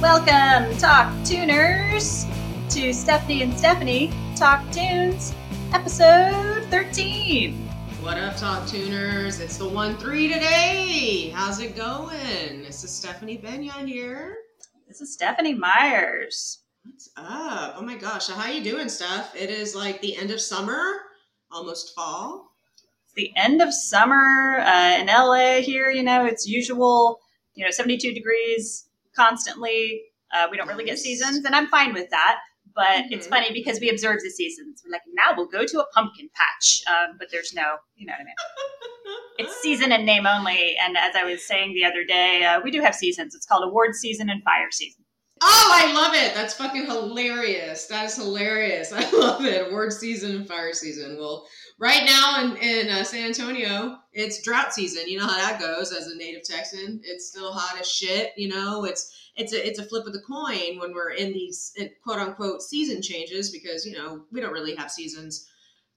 Welcome, Talk Tuners, to Stephanie and Stephanie Talk Tunes, episode 13. What up, Talk Tuners? It's the 1 3 today. How's it going? This is Stephanie Benya here. This is Stephanie Myers. What's up? Oh my gosh. How you doing, Steph? It is like the end of summer, almost fall. It's the end of summer uh, in LA here. You know, it's usual, you know, 72 degrees constantly. Uh, we don't really get seasons, and I'm fine with that. But it's Mhm. funny because we observe the seasons. We're like, now we'll go to a pumpkin patch, um, but there's no, you know what I mean. It's season and name only. And as I was saying the other day, uh, we do have seasons. It's called award season and fire season. Oh, I love it. That's fucking hilarious. That is hilarious. I love it. Award season and fire season. Well, right now in, in uh, San Antonio, it's drought season. You know how that goes as a native Texan. It's still hot as shit. You know, it's it's a it's a flip of the coin when we're in these quote unquote season changes because you know we don't really have seasons.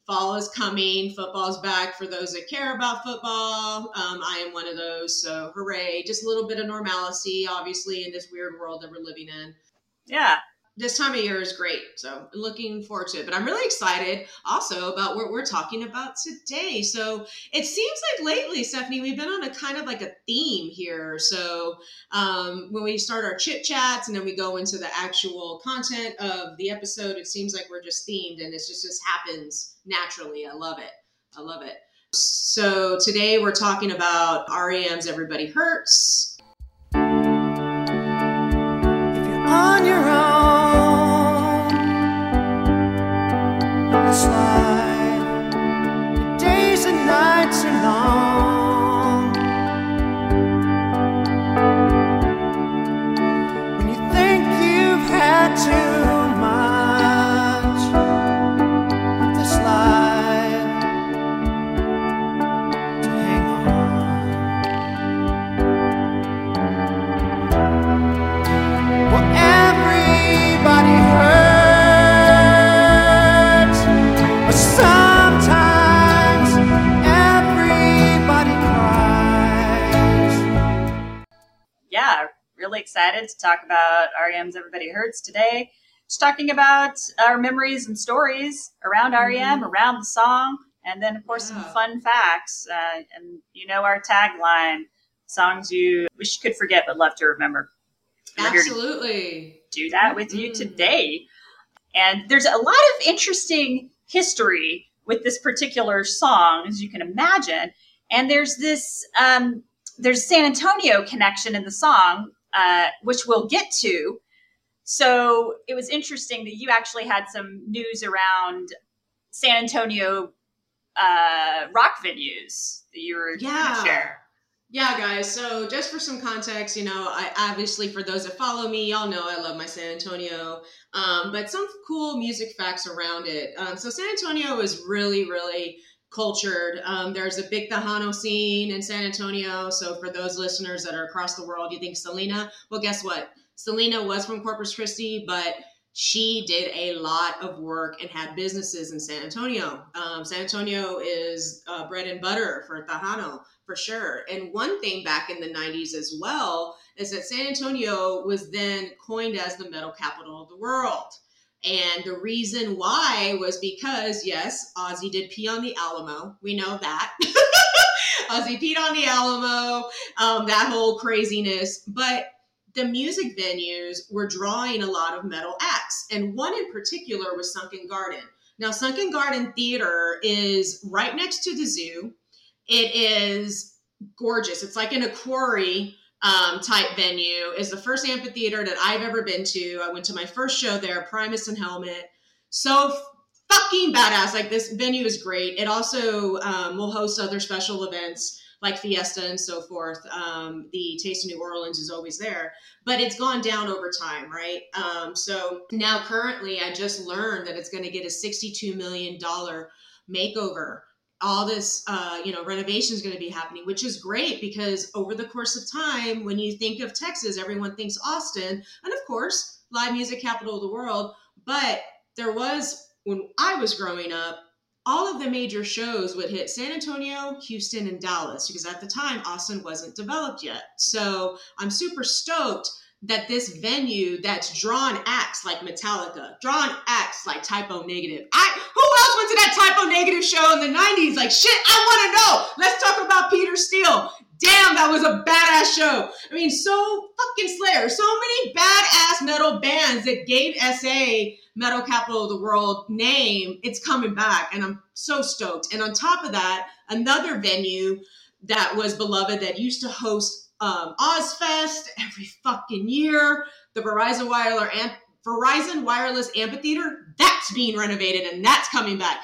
Fall is coming. Football's back for those that care about football. Um, I am one of those. So hooray! Just a little bit of normalcy, obviously, in this weird world that we're living in Yeah. This time of year is great. So looking forward to it. But I'm really excited also about what we're talking about today. So it seems like lately, Stephanie, we've been on a kind of like a theme here. So um, when we start our chit chats and then we go into the actual content of the episode, it seems like we're just themed and it just just happens naturally. I love it. I love it. So today we're talking about REM's Everybody Hurts. If you're on your own, excited to talk about REM's Everybody Hurts today. Just talking about our memories and stories around REM, around the song, and then, of course, some fun facts. Uh, and you know our tagline songs you wish you could forget but love to remember. We're here to Absolutely. do that with you Mhm. today. And there's a lot of interesting history with this particular song, as you can imagine. And there's this um, there's San Antonio connection in the song, uh, which we'll get to. So it was interesting that you actually had some news around San Antonio uh, rock venues that you were going Yeah. to share. Yeah, guys. So, just for some context, you know, I obviously for those that follow me, y'all know I love my San Antonio. Um, but some cool music facts around it. Um, so, San Antonio is really, really cultured. Um, there's a big Tejano scene in San Antonio. So, for those listeners that are across the world, you think Selena? Well, guess what? Selena was from Corpus Christi, but she did a lot of work and had businesses in San Antonio. Um, San Antonio is uh, bread and butter for Tejano for sure. And one thing back in the 90s as well is that San Antonio was then coined as the metal capital of the world. And the reason why was because, yes, Ozzy did pee on the Alamo. We know that. Ozzy peed on the Alamo, um, that whole craziness. But the music venues were drawing a lot of metal acts. And one in particular was Sunken Garden. Now, Sunken Garden Theater is right next to the zoo. It is gorgeous. It's like in a quarry um, type venue. Is the first amphitheater that I've ever been to. I went to my first show there, Primus and Helmet. So fucking badass. Like this venue is great. It also um, will host other special events like Fiesta and so forth. Um, the Taste of New Orleans is always there, but it's gone down over time, right? Um, so now currently, I just learned that it's going to get a $62 million makeover all this uh, you know renovation is going to be happening which is great because over the course of time when you think of texas everyone thinks austin and of course live music capital of the world. But there was when i was growing up all of the major shows would hit san antonio houston and dallas because at the time austin wasn't developed yet. So i'm super stoked that this venue that's drawn acts like Metallica, drawn acts like Type O Negative. I who else went to that Type O Negative show in the 90s? Like shit, I want to know. Let's talk about Peter Steele. Damn, that was a badass show. I mean, so fucking Slayer, so many badass metal bands that gave SA metal capital of the world name. It's coming back, and I'm so stoked. And on top of that, another venue that was beloved that used to host um, Ozzfest every fucking year, the Verizon Wireless Verizon Wireless Amphitheater, that's being renovated and that's coming back.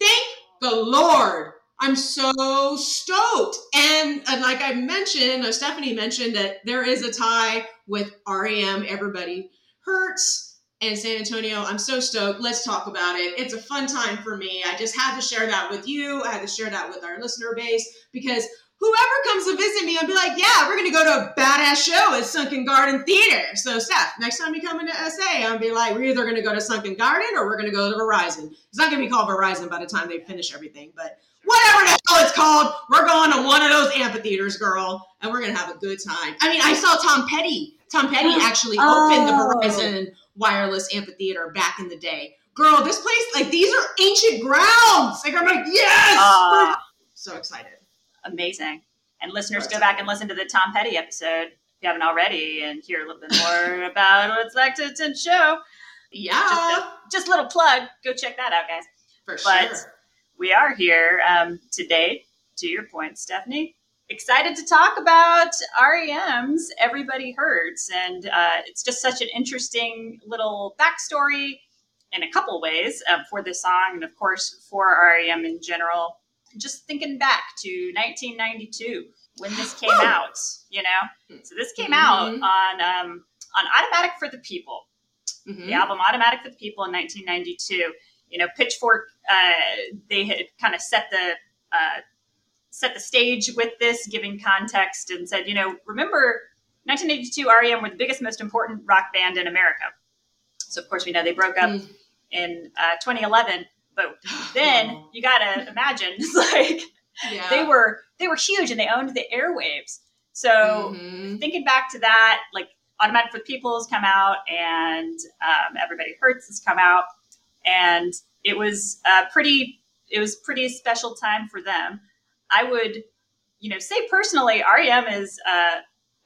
Thank the Lord. I'm so stoked. And, and like I mentioned, uh, Stephanie mentioned that there is a tie with REM, Everybody Hurts, and San Antonio. I'm so stoked. Let's talk about it. It's a fun time for me. I just had to share that with you. I had to share that with our listener base because whoever comes to visit me, I'll be like, yeah, we're gonna go to a badass show at Sunken Garden Theater. So, Steph, next time you come into SA, I'll be like, we're either gonna go to Sunken Garden or we're gonna go to Verizon. It's not gonna be called Verizon by the time they finish everything, but whatever the hell it's called, we're going to one of those amphitheaters, girl, and we're gonna have a good time. I mean, I saw Tom Petty. Tom Petty actually opened the Oh. Verizon Wireless Amphitheater back in the day. Girl, this place, like, these are ancient grounds. Like, I'm like, yes! We're so excited. Amazing. And listeners, go back and listen to the Tom Petty episode if you haven't already and hear a little bit more about what it's like to attend show. Yeah, Just a, just a little plug. Go check that out, guys. for but- sure. We are here um, today, to your point, Stephanie. Excited to talk about REM's Everybody Hurts. And uh, it's just such an interesting little backstory in a couple ways uh, for this song, and of course for REM in general. Just thinking back to 1992 when this came Woo! out, you know? So this came Mhm. out on, um, on Automatic for the People Mhm. the album Automatic for the People in 1992. You know, Pitchfork, uh, they had kind of set the uh, set the stage with this, giving context, and said, you know, remember 1982 REM were the biggest, most important rock band in America. So of course we know they broke up Mm. in uh, 2011, but then you gotta imagine, it's like yeah. they were they were huge and they owned the airwaves. So Mhm. thinking back to that, like Automatic for the People has come out and um, Everybody Hurts has come out, and it was a pretty it was pretty special time for them. I would, you know, say personally, REM is a,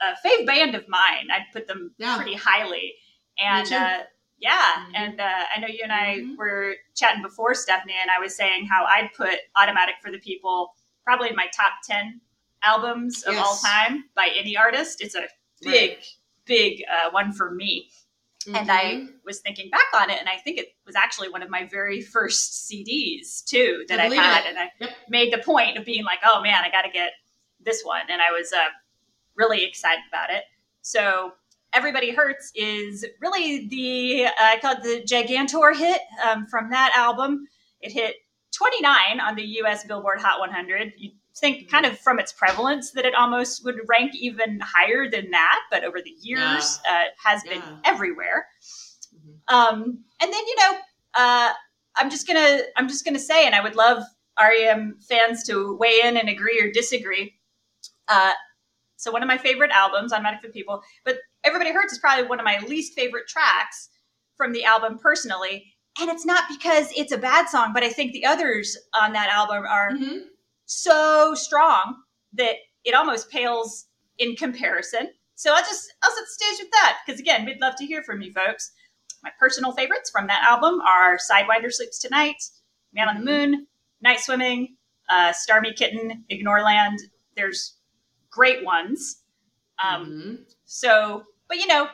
a fave band of mine. I'd put them Yeah. pretty highly, and uh, yeah, Mhm. and uh, I know you and I Mhm. were chatting before, Stephanie, and I was saying how I'd put Automatic for the People probably in my top ten albums of all time by any artist. It's a big, big uh, one for me. And I Mhm. was thinking back on it, and I think it was actually one of my very first CDs too that I I had, it. and I Yep. made the point of being like, "Oh man, I got to get this one," and I was uh, really excited about it. So. Everybody Hurts is really the uh, I call it the Gigantor hit um, from that album. It hit 29 on the U.S. Billboard Hot 100. You think kind of from its prevalence that it almost would rank even higher than that, but over the years uh, has been Yeah. everywhere. Mhm. Um, and then you know, uh, I'm just gonna I'm just gonna say, and I would love REM fans to weigh in and agree or disagree. Uh, so one of my favorite albums, Automatic for the People, but Everybody Hurts is probably one of my least favorite tracks from the album personally. And it's not because it's a bad song, but I think the others on that album are Mhm. so strong that it almost pales in comparison. So I'll just I'll set the stage with that because again, we'd love to hear from you folks. My personal favorites from that album are Sidewinder Sleeps Tonight, Man on the Moon, Night Swimming, uh, Star Me Kitten, Ignore Land. There's great ones. Um, Mhm. so, but you know,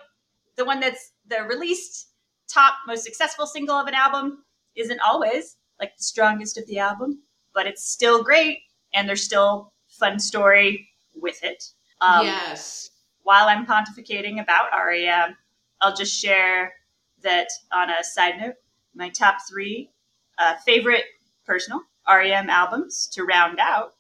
the one that's the released top most successful single of an album isn't always like the strongest of the album, but it's still great and there's still fun story with it. Um, yes. While I'm pontificating about REM, I'll just share that on a side note, my top three uh, favorite personal REM albums to round out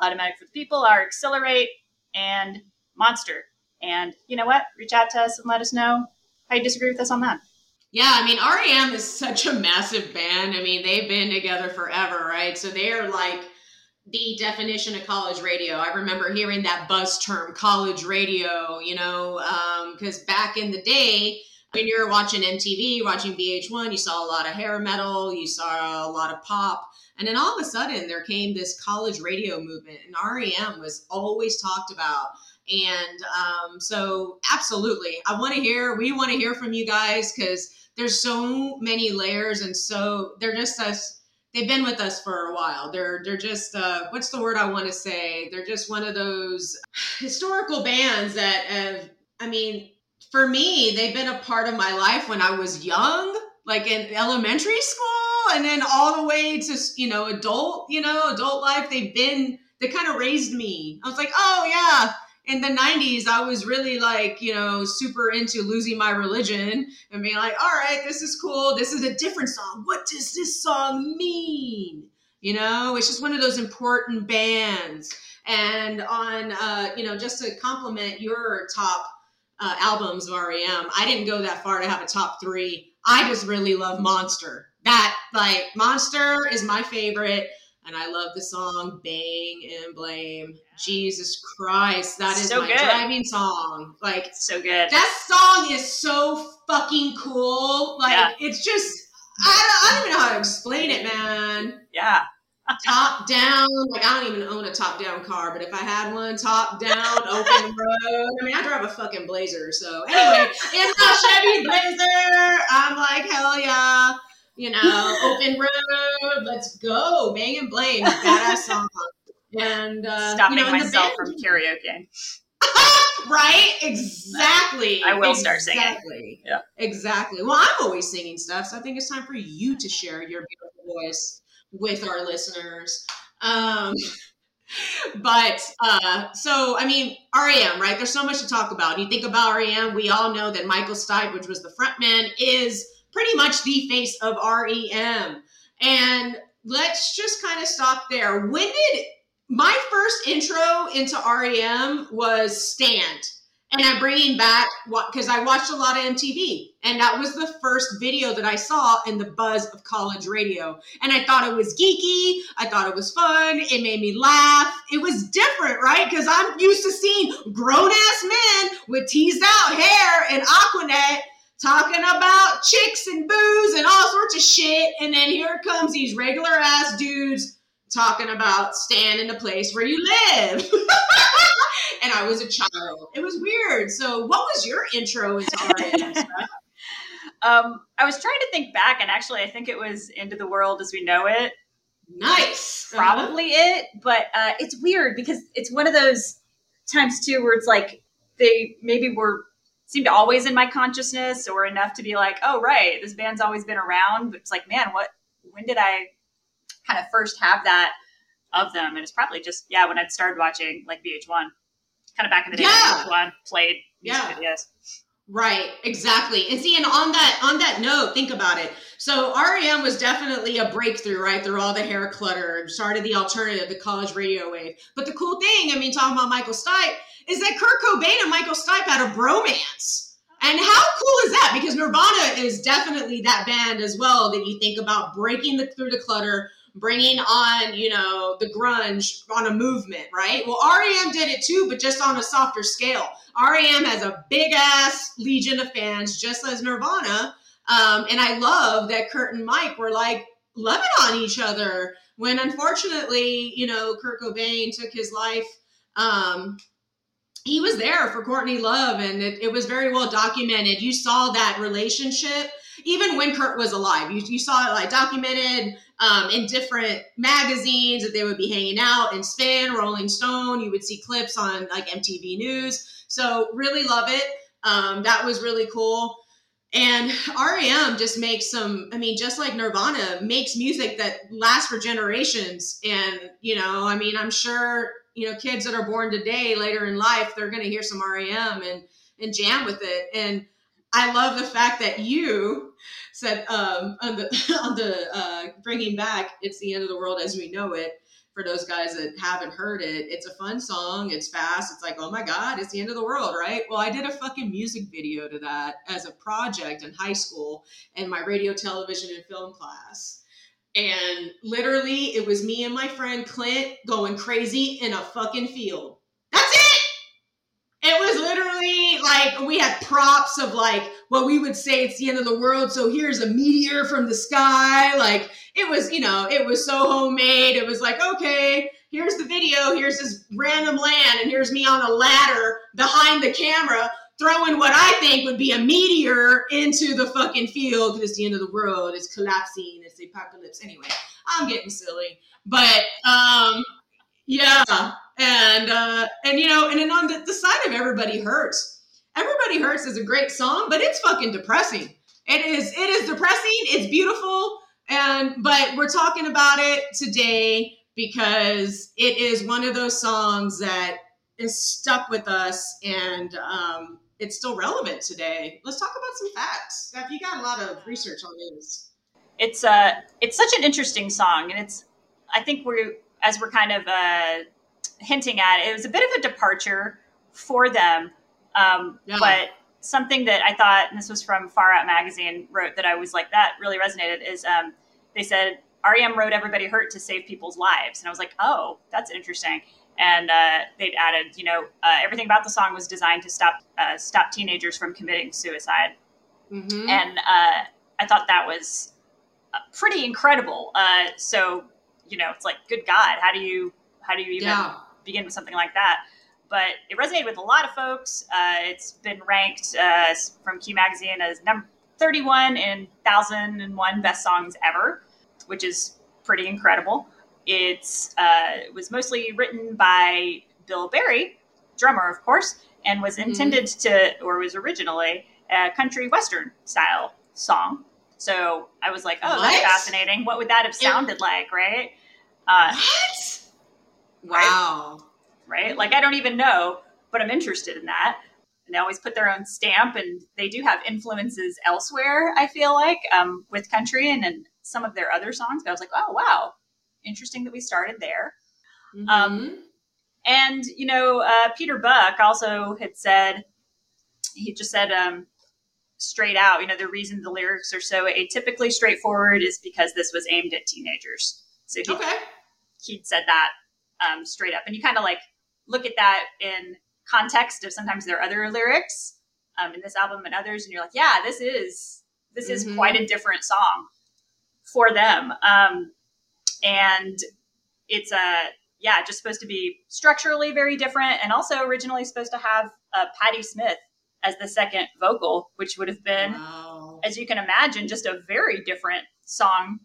Automatic for the People are Accelerate and Monster. And you know what? Reach out to us and let us know how you disagree with us on that. Yeah, I mean, REM is such a massive band. I mean, they've been together forever, right? So they are like the definition of college radio. I remember hearing that buzz term, college radio, you know, um, because back in the day, when you were watching MTV, watching VH1, you saw a lot of hair metal, you saw a lot of pop. And then all of a sudden, there came this college radio movement, and REM was always talked about. And um, so, absolutely, I want to hear, we want to hear from you guys because there's so many layers, and so they're just us they've been with us for a while. They're they're just uh, what's the word I want to say? They're just one of those historical bands that have. I mean, for me, they've been a part of my life when I was young, like in elementary school, and then all the way to you know adult, you know, adult life. They've been they kind of raised me. I was like, oh yeah, in the 90s, I was really like, you know, super into losing my religion and being like, all right, this is cool. This is a different song. What does this song mean? You know, it's just one of those important bands. And on, uh, you know, just to compliment your top uh, albums of REM, I didn't go that far to have a top three. I just really love Monster. That, like, Monster is my favorite and I love the song Bang and Blame. Jesus Christ, that is So my good. driving song. Like So good. that song is so fucking cool. Like Yeah. it's just I don't, I don't even know how to explain it, man. Yeah. Top down, like I don't even own a top down car, but if I had one, top down, open road. I mean, I drive a fucking Blazer, so anyway, it's a Chevy Blazer, I'm like hell yeah. You know, open road, let's go, bang and blame, badass song. And uh, Stopping you know, myself band- from karaoke. right? Exactly. I will start singing. Exactly. Yeah. Exactly. Well, I'm always singing stuff, so I think it's time for you to share your beautiful voice with our listeners. Um, but uh, so I mean, REM, right? There's so much to talk about. You think about REM, we all know that Michael Stipe, which was the frontman, is pretty much the face of REM. And let's just kind of stop there. When did my first intro into REM was Stand. And I'm bringing back what because I watched a lot of MTV, and that was the first video that I saw in the buzz of college radio. And I thought it was geeky. I thought it was fun. It made me laugh. It was different, right? Because I'm used to seeing grown ass men with teased out hair and Aquanet talking about chicks and booze and all sorts of shit. And then here comes these regular ass dudes talking about stand in the place where you live. and I was a child. It was weird. So, what was your intro into REM? Um, I was trying to think back, and actually, I think it was Into the World as We Know It. nice. Probably it, but uh, it's weird because it's one of those times too where it's like they maybe were seemed always in my consciousness or enough to be like, oh right, this band's always been around. But it's like, man, what? When did I kind of first have that of them? And it's probably just yeah when I'd started watching like VH1, kind of back in the day. when Yeah. VH1 played music Yeah. videos. Right, exactly. And see, and on that on that note, think about it. So REM was definitely a breakthrough, right? Through all the hair clutter, started the alternative, the college radio wave. But the cool thing, I mean, talking about Michael Stipe, is that Kurt Cobain and Michael Stipe had a bromance. And how cool is that? Because Nirvana is definitely that band as well that you think about breaking the, through the clutter, bringing on, you know, the grunge on a movement, right? Well, REM did it too, but just on a softer scale. REM has a big ass legion of fans, just as Nirvana. Um, and I love that Kurt and Mike were like loving on each other when unfortunately, you know, Kurt Cobain took his life. Um, he was there for Courtney Love, and it, it was very well documented. You saw that relationship even when Kurt was alive. You, you saw it like documented um, in different magazines that they would be hanging out in Spin, Rolling Stone. You would see clips on like MTV News. So really love it. Um, that was really cool. And REM just makes some, I mean, just like Nirvana makes music that lasts for generations. And, you know, I mean, I'm sure, you know, kids that are born today, later in life, they're going to hear some REM and, and jam with it. And I love the fact that you said um, on the, on the uh, bringing back, it's the end of the world as we know it. For those guys that haven't heard it, it's a fun song. It's fast. It's like, oh my God, it's the end of the world, right? Well, I did a fucking music video to that as a project in high school in my radio, television, and film class. and literally it was me and my friend Clint going crazy in a fucking field. That's it. It was literally like we had props of like what we would say it's the end of the world. So here's a meteor from the sky. Like it was, you know, it was so homemade. It was like, okay, here's the video. Here's this random land, and here's me on a ladder behind the camera throwing what I think would be a meteor into the fucking field because it's the end of the world. It's collapsing. It's the apocalypse. Anyway, I'm getting silly, but um, yeah, and uh, and you know, and then on the, the side of everybody hurts. Everybody hurts is a great song, but it's fucking depressing. It is. It is depressing. It's beautiful, and but we're talking about it today because it is one of those songs that is stuck with us and um, it's still relevant today. Let's talk about some facts. Steph, you got a lot of research on this. It's uh it's such an interesting song, and it's I think we're as we're kind of uh, hinting at it was a bit of a departure for them, um, Yeah. but something that I thought, and this was from Far Out magazine, wrote that I was like that really resonated is um, they said REM wrote "Everybody Hurt" to save people's lives, and I was like, oh, that's interesting. And uh, they'd added, you know, uh, everything about the song was designed to stop uh, stop teenagers from committing suicide Mm-hmm. and uh, I thought that was uh, pretty incredible. Uh, so you know, it's like, good God, how do you how do you even yeah. begin with something like that? But it resonated with a lot of folks. Uh, it's been ranked uh, from Q Magazine as number 31 in 1001 best songs ever, which is pretty incredible. It's uh, it was mostly written by Bill Berry, drummer, of course, and was Mhm. intended to, or was originally a country western style song. So I was like, oh, that's fascinating. What would that have sounded like, right? Uh, What? Wow. Right? Like I don't even know, but I'm interested in that. And they always put their own stamp, and they do have influences elsewhere. I feel like um, with country and in some of their other songs. But I was like, oh wow, interesting that we started there. Um, Mhm. And you know, uh, Peter Buck also had said he just said um, straight out. You know, the reason the lyrics are so atypically straightforward is because this was aimed at teenagers. So he okay. he'd said that um, straight up. And you kind of like look at that in context of sometimes there are other lyrics um, in this album and others, and you're like, yeah, this is this is Mhm. quite a different song for them. Um, and it's a yeah, just supposed to be structurally very different, and also originally supposed to have uh, Patti Smith as the second vocal, which would have been Wow. as you can imagine, just a very different song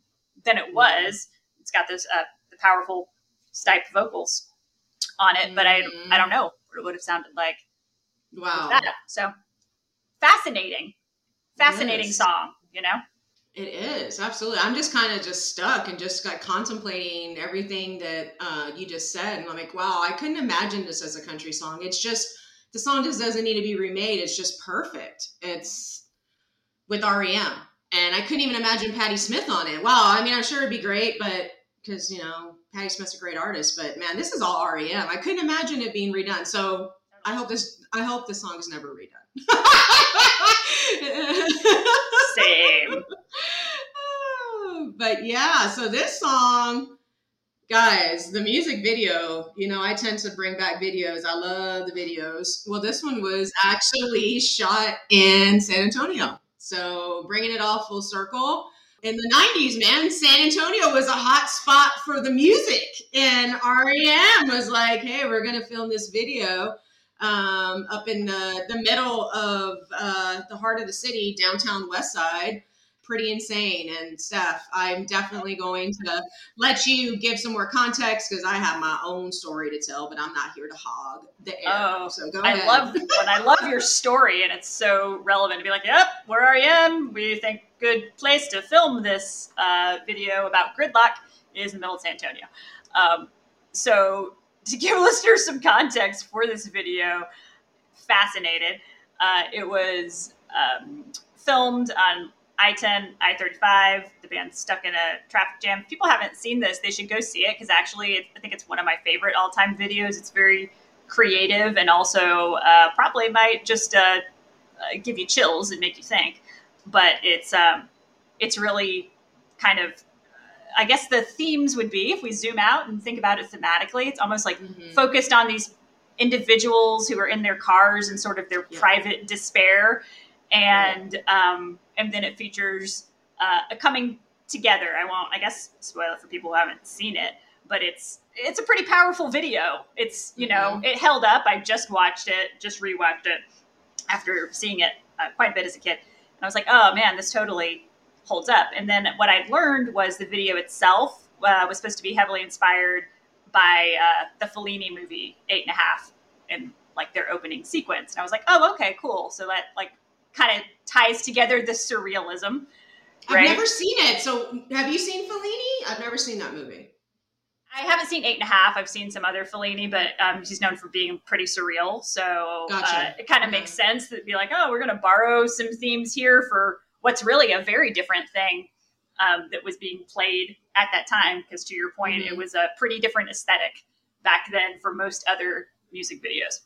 than it was. It's got this uh, the powerful stipe vocals on it, but I. I don't know what it would have sounded like Wow. So fascinating, fascinating song. You know, It is absolutely. I'm just kind of just stuck and just like contemplating everything that uh, you just said, and I'm like, wow, I couldn't imagine this as a country song. It's just the song just doesn't need to be remade. It's just perfect. It's with REM, and I couldn't even imagine Patti Smith on it. Wow, I mean, I'm sure it'd be great, but because you know Patti Smith's a great artist, but man, this is all REM. I couldn't imagine it being redone. So I hope this. I hope this song is never redone. same. but yeah, so this song, guys, the music video, you know, I tend to bring back videos. I love the videos. Well, this one was actually shot in San Antonio. So bringing it all full circle. In the 90s, man, San Antonio was a hot spot for the music. And REM was like, hey, we're going to film this video um, up in the, the middle of uh, the heart of the city, downtown West Side. Pretty insane. And Steph, I'm definitely going to let you give some more context because I have my own story to tell, but I'm not here to hog the air. Oh, so go I ahead. love when I love your story, and it's so relevant to be like, "Yep, we're REM. We think good place to film this uh, video about gridlock is in Middle of San Antonio." Um, so, to give listeners some context for this video, fascinated. Uh, it was um, filmed on I-10, I-35. The band's stuck in a traffic jam. If people haven't seen this, they should go see it because actually, I think it's one of my favorite all-time videos. It's very creative and also uh, probably might just uh, uh, give you chills and make you think. But it's um, it's really kind of I guess the themes would be if we zoom out and think about it thematically, it's almost like Mhm. focused on these individuals who are in their cars and sort of their Yeah. private despair, and um, and then it features uh, a coming together. I won't, I guess, spoil it for people who haven't seen it, but it's it's a pretty powerful video. It's you know it held up. I just watched it, just rewatched it after seeing it uh, quite a bit as a kid, I was like, oh man, this totally holds up. And then what I learned was the video itself uh, was supposed to be heavily inspired by uh, the Fellini movie Eight and a Half and like their opening sequence. And I was like, oh, okay, cool. So that like kind of ties together the surrealism. I've never seen it. So have you seen Fellini? I've never seen that movie. I haven't seen Eight and a Half. I've seen some other Fellini, but um, she's known for being pretty surreal. So Gotcha. uh, it kind of Okay. makes sense to be like, oh, we're going to borrow some themes here for what's really a very different thing um, that was being played at that time. Because to your point, Mhm. it was a pretty different aesthetic back then for most other music videos.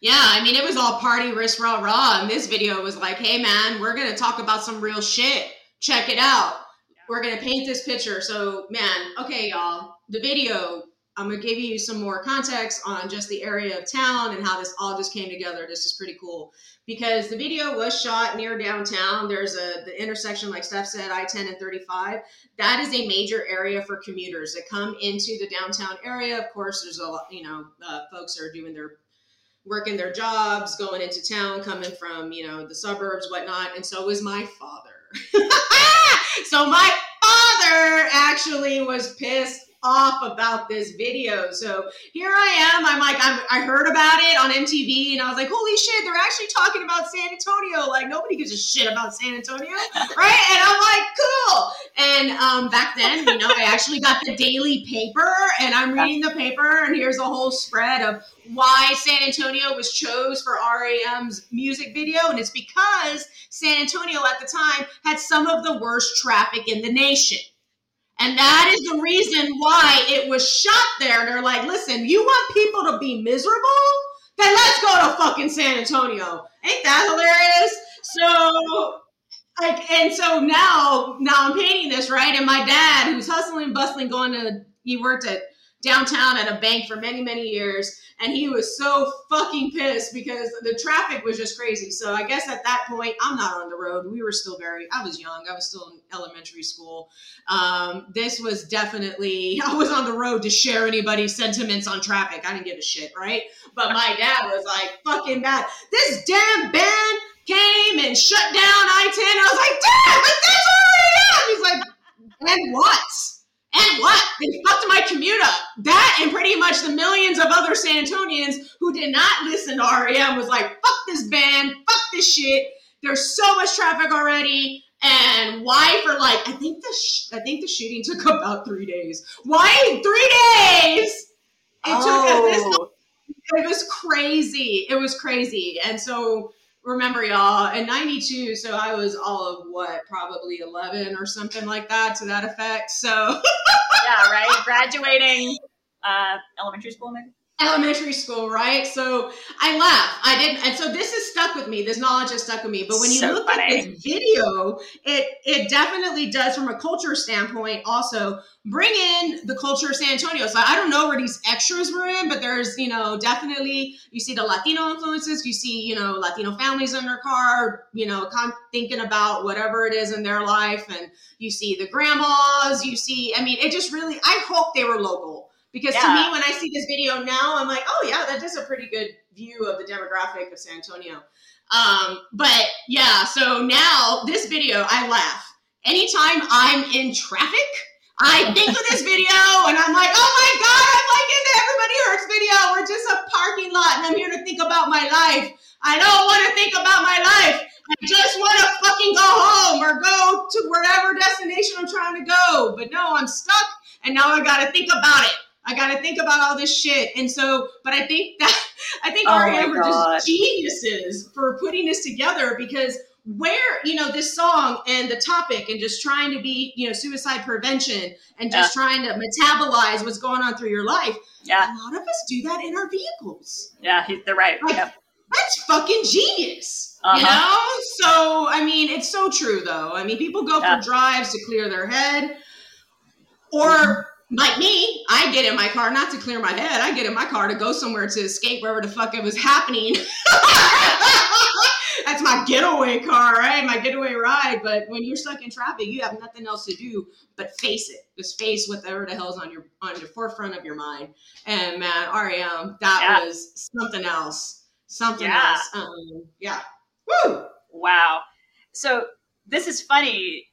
Yeah, I mean, it was all party, wrist, rah, rah. And this video was like, hey, man, we're going to talk about some real shit. Check it out. We're to paint this picture. So, man, okay, y'all, the video, I'm to give you some more context on just the area of town and how this all just came together. This is pretty cool because the video was shot near downtown. There's a the intersection, like Steph said, I-10 and 35. That is a major area for commuters that come into the downtown area. Of course, there's a lot, you know, uh, folks are doing their working their jobs, going into town, coming from, you know, the suburbs, whatnot. And so was my father. so my father actually was pissed off about this video. So here I am. I'm like, I'm, I heard about it on MTV and I was like, holy shit, they're actually talking about San Antonio. Like, nobody gives a shit about San Antonio. right? And I'm like, cool. And um, back then, you know, I actually got the daily paper and I'm reading the paper and here's a whole spread of why San Antonio was chose for REM's music video. And it's because San Antonio at the time had some of the worst traffic in the nation. And that is the reason why it was shot there. And they're like, listen, you want people to be miserable? Then let's go to fucking San Antonio. Ain't that hilarious? So like and so now now i'm painting this right and my dad who's hustling and bustling going to he worked at downtown at a bank for many many years and he was so fucking pissed because the traffic was just crazy. So i guess at that point i'm not on the road. We were still very i was young. I was still in elementary school. Um, this was definitely i was on the road to share anybody's sentiments on traffic. I didn't give a shit right? But my dad was like fucking bad. This damn band came and shut down I-10. I was like, Dad, but that's where I. He's like, and what? What? They fucked my commute up. That and pretty much the millions of other San Antonians who did not listen to REM was like, fuck this band, fuck this shit. There's so much traffic already. And why for like I think the sh- I think the shooting took about three days. Why three days? It took us this Oh. it was crazy. It was crazy. And so remember y'all in 92 so i was all of what probably 11 or something like that to that effect so yeah, right. Graduating uh, elementary school, maybe. Elementary school right? So i laugh. I didn't and so this is stuck with me. This knowledge has stuck with me. But when you So look at funny. this video it it definitely does from a culture standpoint also bring in the culture of san antonio. So i don't know where these extras were in but there's you know definitely you see the latino influences. You see you know latino families in their car you know con- thinking about whatever it is in their life. And you see the grandmas you see i mean it just really i hope they were local because to me, when I see this video now, I'm like, oh yeah, that does a pretty good view of the demographic of San Antonio. Um, but yeah, so now this video, I laugh. Anytime I'm in traffic, I think of this video and I'm like, oh my God, I'm like in the Everybody Hurts video. We're just a parking lot and I'm here to think about my life. I don't want to think about my life. I just want to fucking go home or go to wherever destination I'm trying to go. But no, I'm stuck and now I got to think about it. I got to think about all this shit. And so, but I think that, I think Oh REM were just geniuses for putting this together because where, you know, this song and the topic and just trying to be, you know, suicide prevention and just trying to metabolize what's going on through your life. Yeah, A lot of us do that in our vehicles yeah, he- they're right. Like, Yep. that's fucking genius. Uh-huh. You know? So, I mean, it's so true though. I mean, people go Yeah. for drives to clear their head. Or like me, I get in my car not to clear my head. I get in my car to go somewhere to escape wherever the fuck it was happening. That's my getaway car, right? My getaway ride. But when you're stuck in traffic, you have nothing else to do but face it. Just face whatever the hell's on your on the forefront of your mind. And man, REM, that Yeah. was something else. Something Yeah. else. Um, yeah. Woo! Wow. So this is funny,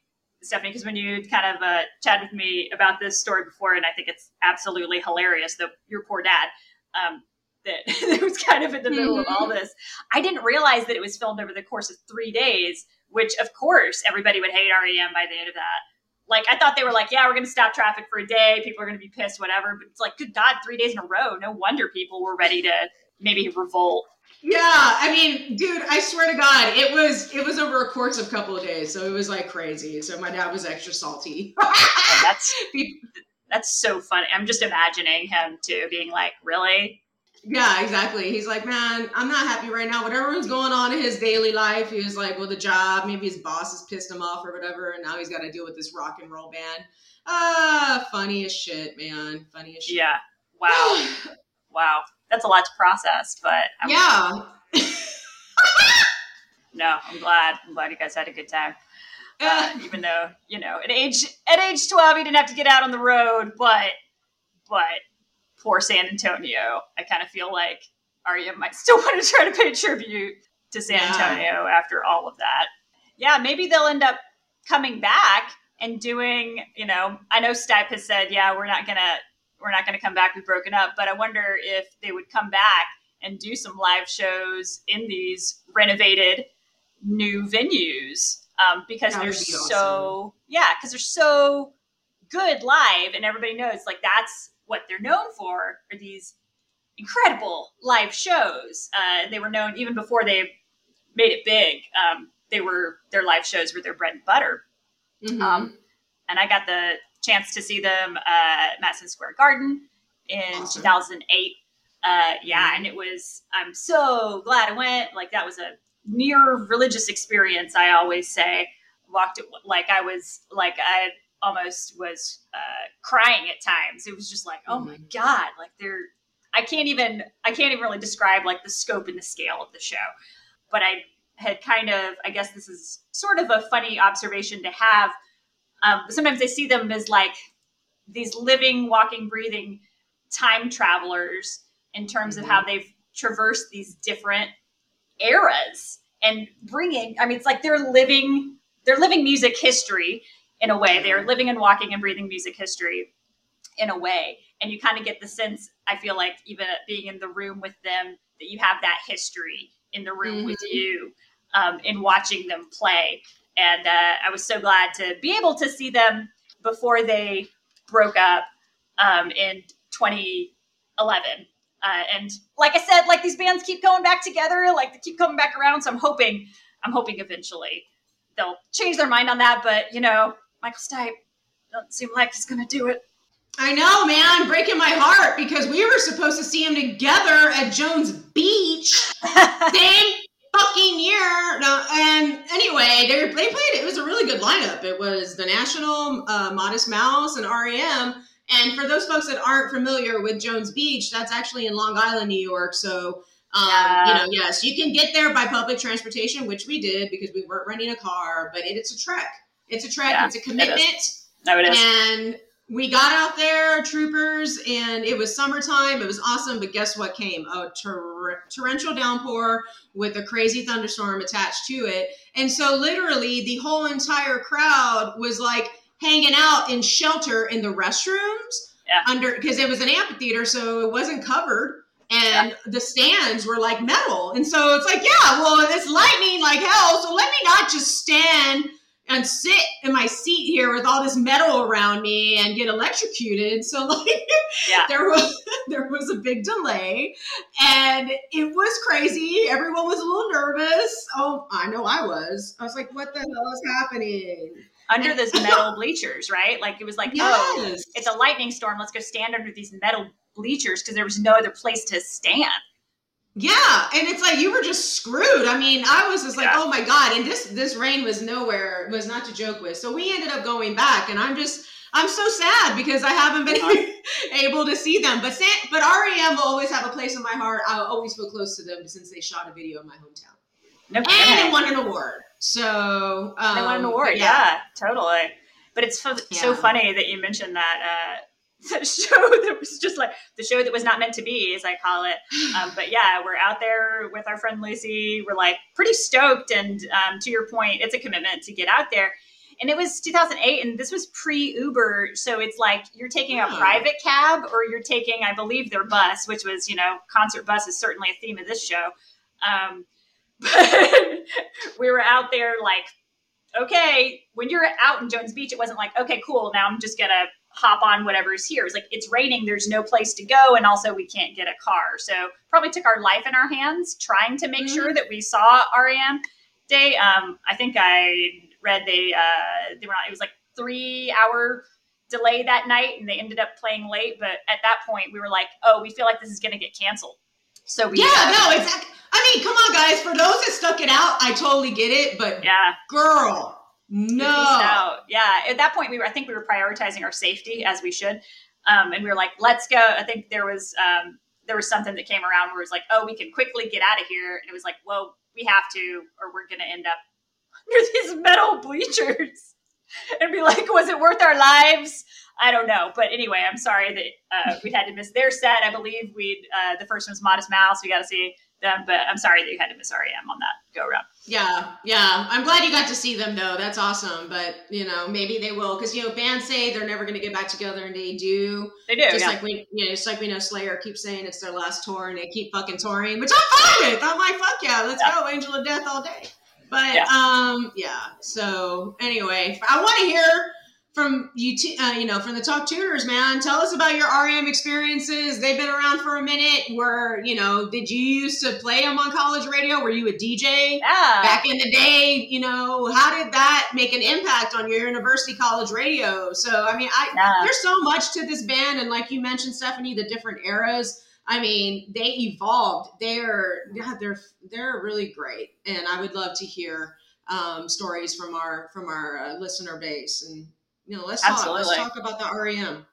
Stephanie, because when you kind of uh, chatted with me about this story before, and I think it's absolutely hilarious that your poor dad, um, that it was kind of in the middle of all this. I didn't realize that it was filmed over the course of three days, which of course everybody would hate REM by the end of that. Like I thought they were like, yeah, we're going to stop traffic for a day. People are going to be pissed, whatever. But it's like, good God, three days in a row. No wonder people were ready to maybe revolt. Yeah, I mean, dude, I swear to God, it was it was over a course of a couple of days, so it was like crazy. So my dad was extra salty. That's that's so funny. I'm just imagining him too, being like, really? yeah, exactly. He's like, man, I'm not happy right now. Whatever was going on in his daily life, he was like, well, the job, maybe his boss has pissed him off or whatever, and now he's got to deal with this rock and roll band. Ah, funny as shit, man. Funny as shit. Yeah. Wow. wow. That's a lot to process, but I'm, yeah. no, I'm glad. I'm glad you guys had a good time. Uh, Uh, even though, you know, at age at age 12 you didn't have to get out on the road, but but poor San Antonio. I kind of feel like REM might still want to try to pay tribute to San Yeah. Antonio after all of that. Yeah, maybe they'll end up coming back and doing, you know, I know Stipe has said, yeah, we're not gonna we're not gonna come back, we've broken up, but I wonder if they would come back and do some live shows in these renovated new venues um, because That they're be so yeah because they're so good live and everybody knows like that's what they're known for are these incredible live shows. Uh, they were known even before they made it big um, they were their live shows were their bread and butter. Mhm. um, and I got the chance to see them uh, at Madison Square Garden in Awesome. 2008. Uh, yeah, and it was. I'm so glad I went. Like that was a near religious experience. I always say, walked it like I was like I almost was uh, crying at times. It was just like, oh my god, like they're. I can't even. I can't even really describe like the scope and the scale of the show. But I had kind of. I guess this is sort of a funny observation to have um, sometimes I see them as like these living, walking, breathing time travelers in terms of how they've traversed these different eras and bringing. I mean, it's like they're living, they're living music history in a way. They're living and walking and breathing music history in a way, and you kind of get the sense. I feel like even being in the room with them, that you have that history in the room with you um, in watching them play and uh, I was so glad to be able to see them before they broke up um, in 2011. Uh, and like I said, like these bands keep going back together, like they keep coming back around. So I'm hoping, I'm hoping eventually they'll change their mind on that. But you know, Michael Stipe doesn't seem like he's gonna do it. I know, man, breaking my heart because we were supposed to see him together at Jones Beach same fucking year. No, and anyway, they, they played. It was a really good lineup. It was the National, uh, Modest Mouse, and REM. And for those folks that aren't familiar with Jones Beach, that's actually in Long Island, New York. So. Um, Yeah. You know, yes, you can get there by public transportation, which we did because we weren't renting a car. But it, it's a trek. It's a trek. Yeah, it's a it commitment no, it is. and we got out there troopers and it was summertime. It was awesome but guess what came? A tor- torrential downpour with a crazy thunderstorm attached to it. And so literally the whole entire crowd was like hanging out in shelter in the restrooms Yeah. under because it was an amphitheater so it wasn't covered. And the stands were like metal. And so it's like yeah well it's lightning like hell so let me not just stand and sit in my seat here with all this metal around me and get electrocuted. So like Yeah. there was there was a big delay and it was crazy. Everyone was a little nervous. Oh, I know I was. I was like, what the hell is happening? Under those metal bleachers, right? Like it was like, oh, it's a lightning storm. Let's go stand under these metal bleachers because there was no other place to stand. Yeah, and it's like you were just screwed. I mean, I was just like, Yeah. oh my god, and this this rain was nowhere was not to joke with. So we ended up going back, and I'm just I'm so sad because I haven't been able to see them. But San, but REM will always have a place in my heart. I'll always feel close to them since they shot a video in my hometown No and kidding. they won an award. So um, They won an award, yeah. totally. But it's so Yeah. funny that you mentioned that uh, show that was just like the show that was not meant to be, as I call it. Um, but yeah, we're out there with our friend Lucy. We're like pretty stoked, and um, to your point, it's a commitment to get out there. And it was 2008, and this was pre Uber, so it's like you're taking a private cab or you're taking, I believe, their bus, which was, you know, concert bus is certainly a theme of this show. Um, but we were out there like okay, when you're out in Jones Beach, it wasn't like, okay, cool, now I'm just gonna hop on whatever's here. It's like it's raining, there's no place to go, and also we can't get a car. So probably took our life in our hands trying to make Mhm. sure that we saw REM Day. Um, I think I read they uh, they were not, it was like three hour delay that night, and they ended up playing late. But at that point, we were like, oh, we feel like this is gonna get canceled. So we Yeah, uh, no, exactly. I mean, come on, guys. For those that stuck it out, I totally get it. But yeah. girl, no. out. Yeah. At that point, we were. I think we were prioritizing our safety as we should, um, and we were like, "Let's go." I think there was um, there was something that came around where it was like, "Oh, we can quickly get out of here," and it was like, "Well, we have to, or we're going to end up under these metal bleachers." And be like, was it worth our lives? I don't know, but anyway, I'm sorry that uh, we had to miss their set. I believe we uh, the first one was Modest Mouse. We got to see them, but I'm sorry that you had to miss REM on that go around. Yeah, yeah. I'm glad you got to see them though. That's awesome. But you know, maybe they will because you know bands say they're never going to get back together, and they do. They do, Just yeah. like we, you know, just like we know Slayer keeps saying it's their last tour, and they keep fucking touring, which I'm fine with. I'm like, fuck yeah, let's Yeah. go, Angel of Death all day. But Yeah. um, yeah. So anyway, I want to hear from you, t- uh, you know, from the top Tuners, man. Tell us about your REM experiences. They've been around for a minute. Were you know? Did you used to play them on college radio? Were you a DJ? yeah. back in the day, you know, how did that make an impact on your university college radio? So, I mean, I Yeah. there's so much to this band, and like you mentioned, Stephanie, the different eras. I mean, they evolved. They're yeah, they're they're really great, and I would love to hear um, stories from our from our uh, listener base. And you know, let's talk. Let's talk about the REM.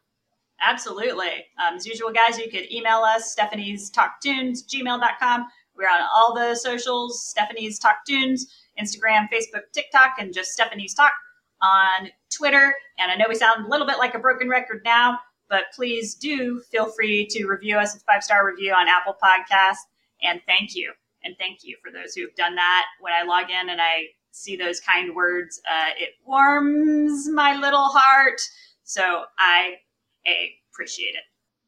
Absolutely. Um, as usual, guys, you could email us, Stephanie's Talk Tunes, gmail.com. We're on all the socials, Stephanie's Talk Tunes, Instagram, Facebook, TikTok, and just Stephanie's Talk on Twitter. And I know we sound a little bit like a broken record now, but please do feel free to review us with five star review on Apple Podcasts. And thank you. And thank you for those who have done that. When I log in and I see those kind words, uh, it warms my little heart. So I appreciate it.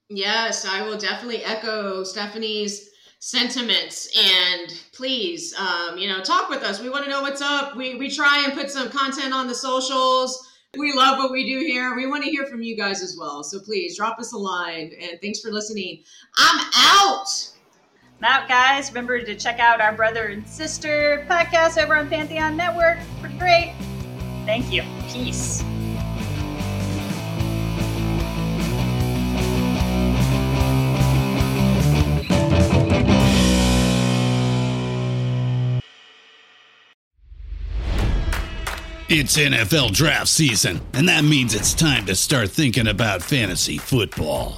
Yes, I will definitely echo Stephanie's sentiments. And please um, you know talk with us. We want to know what's up. We, we try and put some content on the socials. We love what we do here. We want to hear from you guys as well. So please drop us a line. And thanks for listening. I'm out out, guys. Remember to check out our brother and sister podcast over on Pantheon Network. Pretty great. Thank you. Peace. It's NFL draft season, and that means it's time to start thinking about fantasy football.